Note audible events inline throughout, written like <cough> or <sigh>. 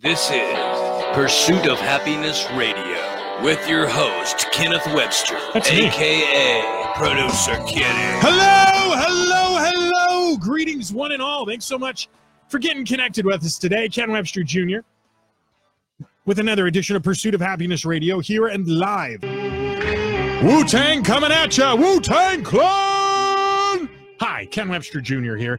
This is Pursuit of Happiness Radio with your host, Kenneth Webster, That's me. aka Producer Kenny. Hello, hello, hello. Greetings, one and all. Thanks so much for getting connected with us today. Ken Webster Jr. with another edition of Pursuit of Happiness Radio here and live. Wu Tang coming at ya. Wu Tang Clan. Hi, Ken Webster Jr. here.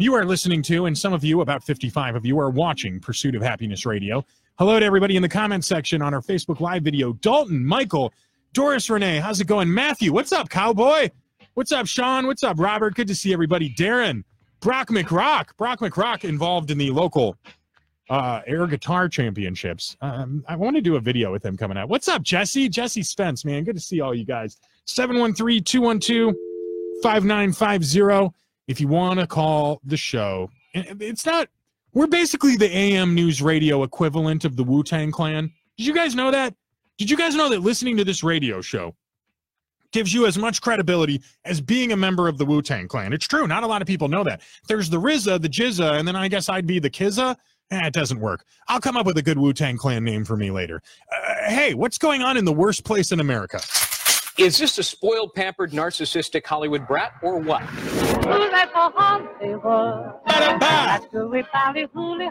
You are listening to, and some of you, about 55 of you, are watching Pursuit of Happiness Radio. Hello to everybody in the comment section on our Facebook Live video. Dalton, Michael, Doris Renee, how's it going? Matthew, what's up, cowboy? What's up, Sean? What's up, Robert? Good to see everybody. Darren, Brock McRock, Brock McRock involved in the local uh, air guitar championships. Um, I want to do a video with him coming out. What's up, Jesse? Jesse Spence, man. Good to see all you guys. 713 212 5950. If you want to call the show, it's not, we're basically the AM news radio equivalent of the Wu Tang Clan. Did you guys know that? Did you guys know that listening to this radio show gives you as much credibility as being a member of the Wu Tang Clan? It's true. Not a lot of people know that. There's the RZA, the GZA, and then I guess I'd be the Kizza. Eh, it doesn't work. I'll come up with a good Wu Tang Clan name for me later. Uh, hey, what's going on in the worst place in America? Is this a spoiled, pampered, narcissistic Hollywood brat or what?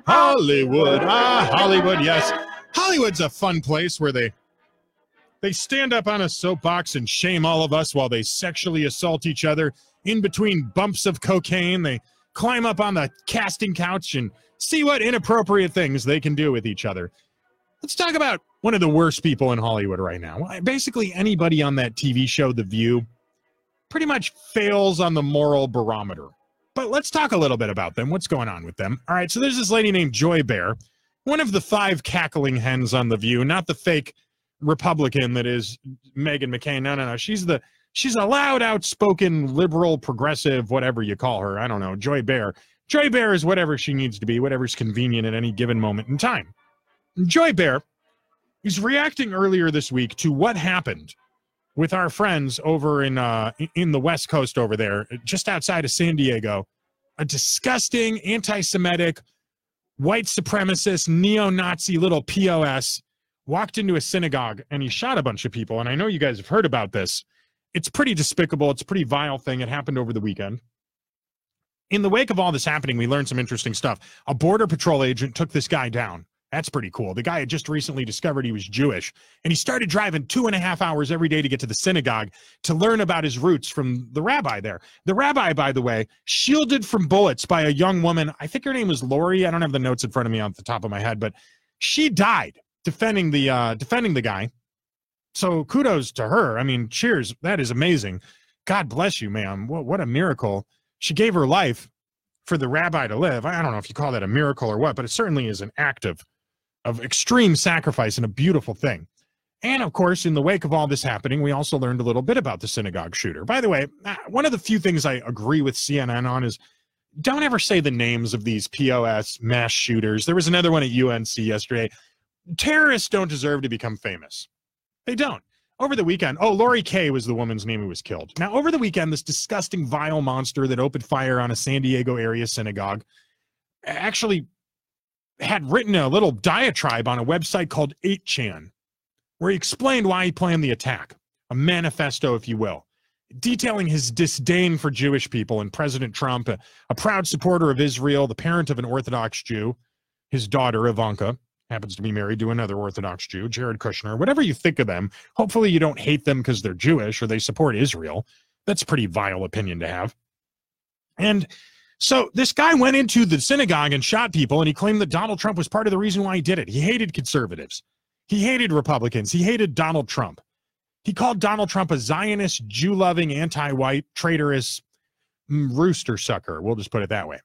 Hollywood. Ah, Hollywood, yes. Hollywood's a fun place where they they stand up on a soapbox and shame all of us while they sexually assault each other in between bumps of cocaine. They climb up on the casting couch and see what inappropriate things they can do with each other. Let's talk about one of the worst people in Hollywood right now. Basically, anybody on that TV show, The View, pretty much fails on the moral barometer. But let's talk a little bit about them. What's going on with them? All right, so there's this lady named Joy Behar, one of the five cackling hens on The View, not the fake Republican that is Meghan McCain. No, no, no. She's the she's a loud, outspoken, liberal, progressive, whatever you call her. I don't know. Joy Behar. Joy Behar is whatever she needs to be, whatever's convenient at any given moment in time. Joy Behar is reacting earlier this week to what happened with our friends over in uh in the West Coast over there, just outside of San Diego. A disgusting anti-Semitic, white supremacist, neo-Nazi little POS walked into a synagogue and he shot a bunch of people. And I know you guys have heard about this. It's pretty despicable. It's a pretty vile thing. It happened over the weekend. In the wake of all this happening, we learned some interesting stuff. A border patrol agent took this guy down. That's pretty cool. The guy had just recently discovered he was Jewish, and he started driving two and a half hours every day to get to the synagogue to learn about his roots from the rabbi there. The rabbi, by the way, shielded from bullets by a young woman. I think her name was Lori. I don't have the notes in front of me off the top of my head, but she died defending the uh, defending the guy. So kudos to her. I mean, cheers. That is amazing. God bless you, ma'am. What what a miracle. She gave her life for the rabbi to live. I don't know if you call that a miracle or what, but it certainly is an act of of extreme sacrifice and a beautiful thing. And of course, in the wake of all this happening, we also learned a little bit about the synagogue shooter. By the way, uh, one of the few things I agree with CNN on is don't ever say the names of these POS mass shooters. There was another one at UNC yesterday. Terrorists don't deserve to become famous. They don't. Over the weekend, oh, Lori Kaye was the woman's name who was killed. Now, over the weekend, this disgusting, vile monster that opened fire on a San Diego area synagogue actually had written a little diatribe on a website called 8chan, where he explained why he planned the attack, a manifesto, if you will, detailing his disdain for Jewish people and President Trump, a, a proud supporter of Israel, the parent of an Orthodox Jew, his daughter, Ivanka, happens to be married to another Orthodox Jew, Jared Kushner. Whatever you think of them, hopefully you don't hate them because they're Jewish or they support Israel. That's pretty vile opinion to have. And so this guy went into the synagogue and shot people, and he claimed that Donald Trump was part of the reason why he did it. He hated conservatives, he hated Republicans, he hated Donald Trump. He called Donald Trump a Zionist, Jew loving, anti white, traitorous mm, rooster sucker. We'll just put it that way.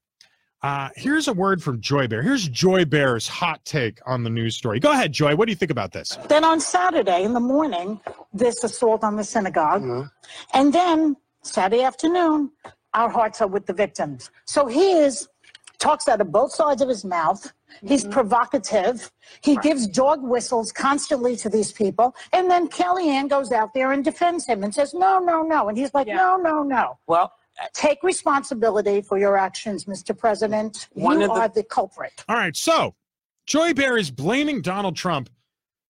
Uh, here's a word from Joy Behar. Here's Joy Behar's hot take on the news story. Go ahead, Joy. What do you think about this? Then on Saturday in the morning, this assault on the synagogue. And then Saturday afternoon, our hearts are with the victims. So he is talks out of both sides of his mouth. He's mm-hmm. provocative. He gives dog whistles constantly to these people. And then Kellyanne goes out there and defends him and says, no, no, no. And he's like, no, no, no. Well, uh, Take responsibility for your actions, Mr. President. One you of the- are the culprit. All right. So Joy Behar is blaming Donald Trump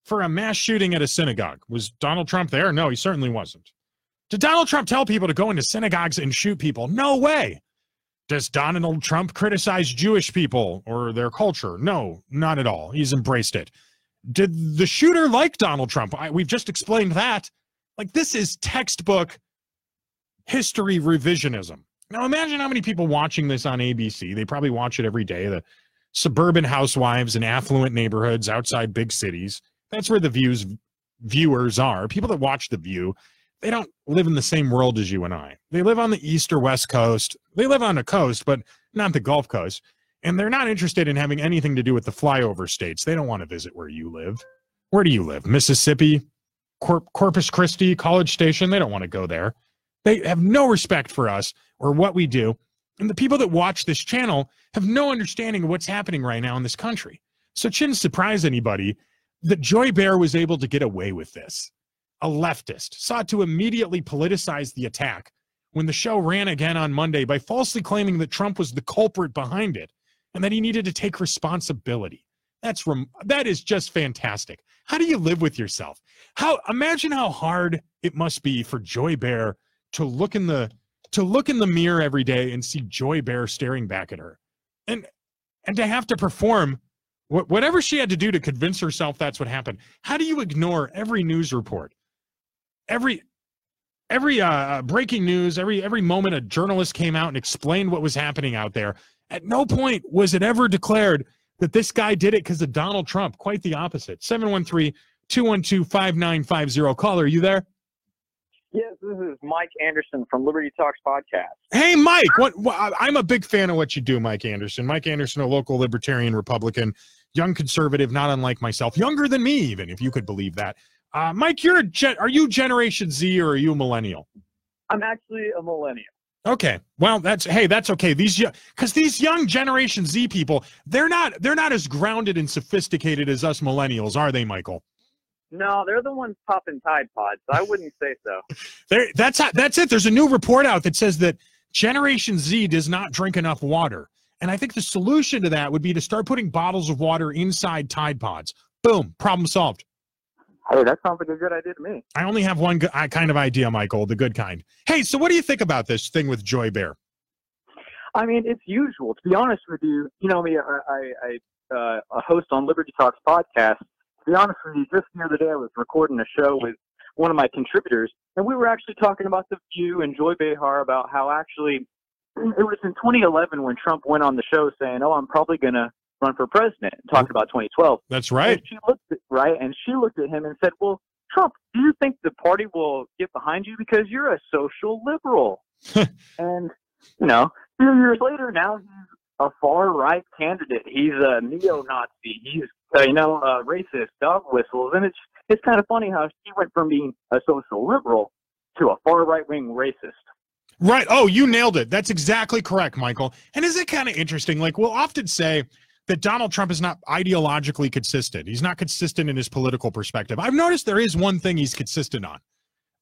for a mass shooting at a synagogue. Was Donald Trump there? No, he certainly wasn't. Did Donald Trump tell people to go into synagogues and shoot people? No way. Does Donald Trump criticize Jewish people or their culture? No, not at all. He's embraced it. Did the shooter like Donald Trump? I, we've just explained that. Like, this is textbook history revisionism. Now, imagine how many people watching this on ABC. They probably watch it every day. The suburban housewives in affluent neighborhoods outside big cities. That's where the views viewers are. People that watch The View, they don't live in the same world as you and I. They live on the east or west coast. They live on the coast, but not the Gulf Coast. And they're not interested in having anything to do with the flyover states. They don't want to visit where you live. Where do you live? Mississippi, Cor- Corpus Christi, College Station. They don't want to go there. They have no respect for us or what we do. And the people that watch this channel have no understanding of what's happening right now in this country. So it shouldn't surprise anybody that Joy Behar was able to get away with this. A leftist sought to immediately politicize the attack when the show ran again on Monday by falsely claiming that Trump was the culprit behind it and that he needed to take responsibility. That's rem- that is just fantastic. How do you live with yourself? How imagine how hard it must be for Joy Behar to look in the to look in the mirror every day and see Joy Behar staring back at her. And and to have to perform wh- whatever she had to do to convince herself that's what happened. How do you ignore every news report? Every every uh, uh, breaking news, every every moment a journalist came out and explained what was happening out there. At no point was it ever declared that this guy did it because of Donald Trump. Quite the opposite. 713 212 5950. Caller, are you there? Yes, this is Mike Anderson from Liberty Talks podcast. Hey, Mike. What, what I'm a big fan of what you do, Mike Anderson. Mike Anderson, a local libertarian Republican, young conservative, not unlike myself, younger than me, even if you could believe that. Uh, Mike, you're a gen- are you Generation Z or are you a millennial? I'm actually a millennial. Okay. Well, that's hey, that's okay. These because these young Generation Z people, they're not they're not as grounded and sophisticated as us millennials, are they, Michael? No, they're the ones popping Tide Pods. I wouldn't say so. <laughs> There, that's that's it. There's a new report out that says that Generation Z does not drink enough water, and I think the solution to that would be to start putting bottles of water inside Tide Pods. Boom, problem solved. Hey, that sounds like a good idea to me. I only have one uh, kind of idea, Michael, the good kind. Hey, so what do you think about this thing with Joy Behar? I mean, it's usual. To be honest with you, you know me. I, I, I uh, a host on Liberty Talks podcast. To be honest with you, just the other day I was recording a show with one of my contributors, and we were actually talking about the View and Joy Behar about how actually it was in 2011 when Trump went on the show saying, "Oh, I'm probably going to run for president," and talked about 2012. That's right. And she looked at, right, and she looked at him and said, "Well, Trump, do you think the party will get behind you because you're a social liberal?" <laughs> and you know, few years later, now he's a far right candidate. He's a neo-Nazi. He's uh, you know uh, racist, dog whistles, and it's it's kind of funny how she went from being a social liberal to a far right wing racist. Right. Oh, you nailed it. That's exactly correct, Michael. And is it kind of interesting? Like we'll often say that Donald Trump is not ideologically consistent. He's not consistent in his political perspective. I've noticed there is one thing he's consistent on.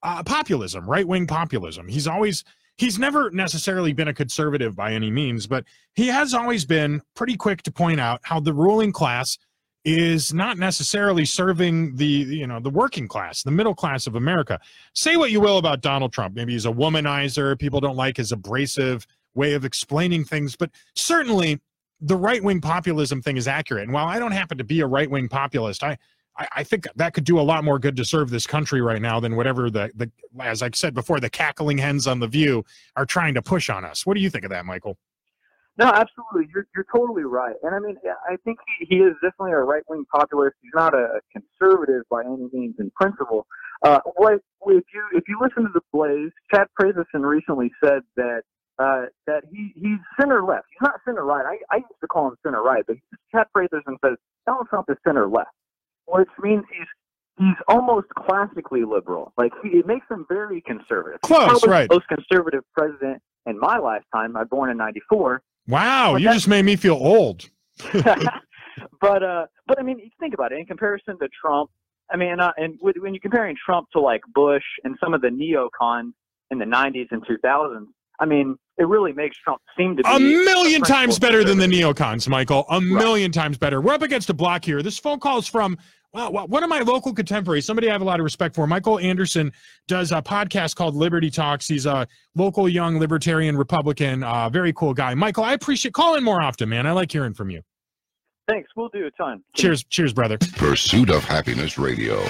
Uh, populism, right-wing populism. He's always he's never necessarily been a conservative by any means, but he has always been pretty quick to point out how the ruling class is not necessarily serving the you know the working class the middle class of america say what you will about donald trump maybe he's a womanizer people don't like his abrasive way of explaining things but certainly the right-wing populism thing is accurate and while i don't happen to be a right-wing populist i I, I think that could do a lot more good to serve this country right now than whatever the, the as I said before, the cackling hens on the view are trying to push on us. What do you think of that, Michael? No, absolutely. You're you're totally right. And I mean, I think he, he is definitely a right wing populist. He's not a conservative by any means in principle. Uh, what if you if you listen to the Blaze, Chad Pratherson recently said that uh, that he he's center left. He's not center right. I, I used to call him center right, but Chad Pratherson says Donald Trump is center left, which means he's he's almost classically liberal. Like he, it makes him very conservative. Close, right. Most conservative president in my lifetime. I born in '94. Wow, But you just made me feel old. <laughs> <laughs> but uh, but I mean, think about it in comparison to Trump. I mean, uh, and when you're comparing Trump to like Bush and some of the neocons in the '90s and 2000s, I mean, it really makes Trump seem to be a million a times better than the neocons, Michael. A million times better. We're up against a block here. This phone call is from well, well, one of my local contemporaries, somebody I have a lot of respect for. Michael Anderson does a podcast called Liberty Talks. He's a local young libertarian Republican, uh, very cool guy. Michael, I appreciate call in more often, man. I like hearing from you. Thanks. We'll do a ton. Cheers, cheers, brother. Pursuit of Happiness Radio.